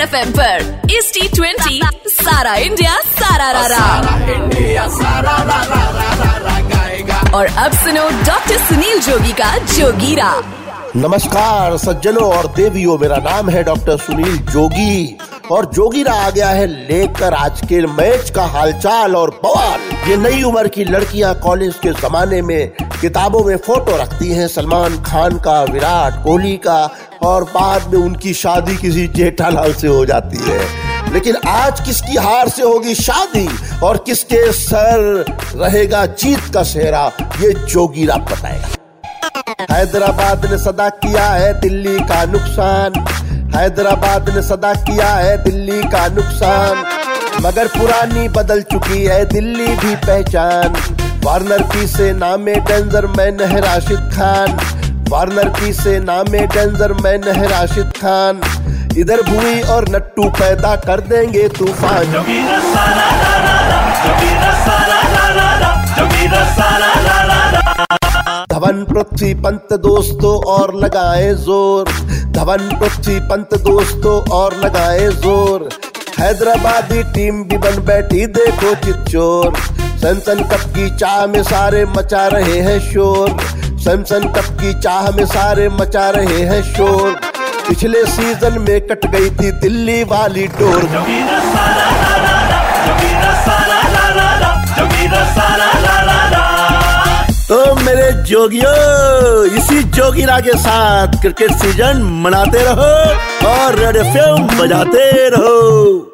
Red F M पर इस T twenty सारा इंडिया सारा रा रा इंडिया सारा रा रा रा रा रा गाएगा। और अब सुनो डॉक्टर सुनील जोगी का जोगीरा नमस्कार सज्जनों और देवियों मेरा नाम है डॉक्टर सुनील जोगी और जोगीरा आ गया है लेकर आज के मैच का हालचाल और बवाल। ये नई उम्र की लड़कियाँ कॉलेज के जमाने में किताबों में फ़ोटो रखती हैं सलमान खान का, विराट कोहली का, और बाद में उनकी शादी किसी जेठालाल से हो जाती है। लेकिन आज किसकी हार से होगी शादी और किसके सर रहेगा जीत का सेहरा, ये जोगीरा बताएगा। हैदराबाद ने सदा किया है दिल्ली का नुकसान। हैदराबाद ने सदा किया है दिल्ली का नुकसान। मगर पुरानी बदल चुकी है दिल्ली भी पहचान। वार्नर की से नामे डेंजर मैन है राशिद खान। वार्नर की से नामे डेंजर मैन है राशिद खान। इधर भूई और नट्टू पैदा कर देंगे तूफ़ान। धवन पृथ्वी पंत दोस्तों और लगाए ज़ोर। धवन पृथ्वी पंत दोस्तों और लगाए ज़ोर। हैदराबादी टीम भी बन बैठी, देखो चिच्चोर सनसन कप की चाह में सारे मचा रहे हैं शोर। सनसन कप की चाह में सारे मचा रहे हैं शोर। पिछले सीज़न में कट गई थी दिल्ली वाली डोर। तो मेरे जोगियो, इसी जोगिरा के साथ क्रिकेट सीज़न मनाते रहो और रेड एफ़ बजाते रहो।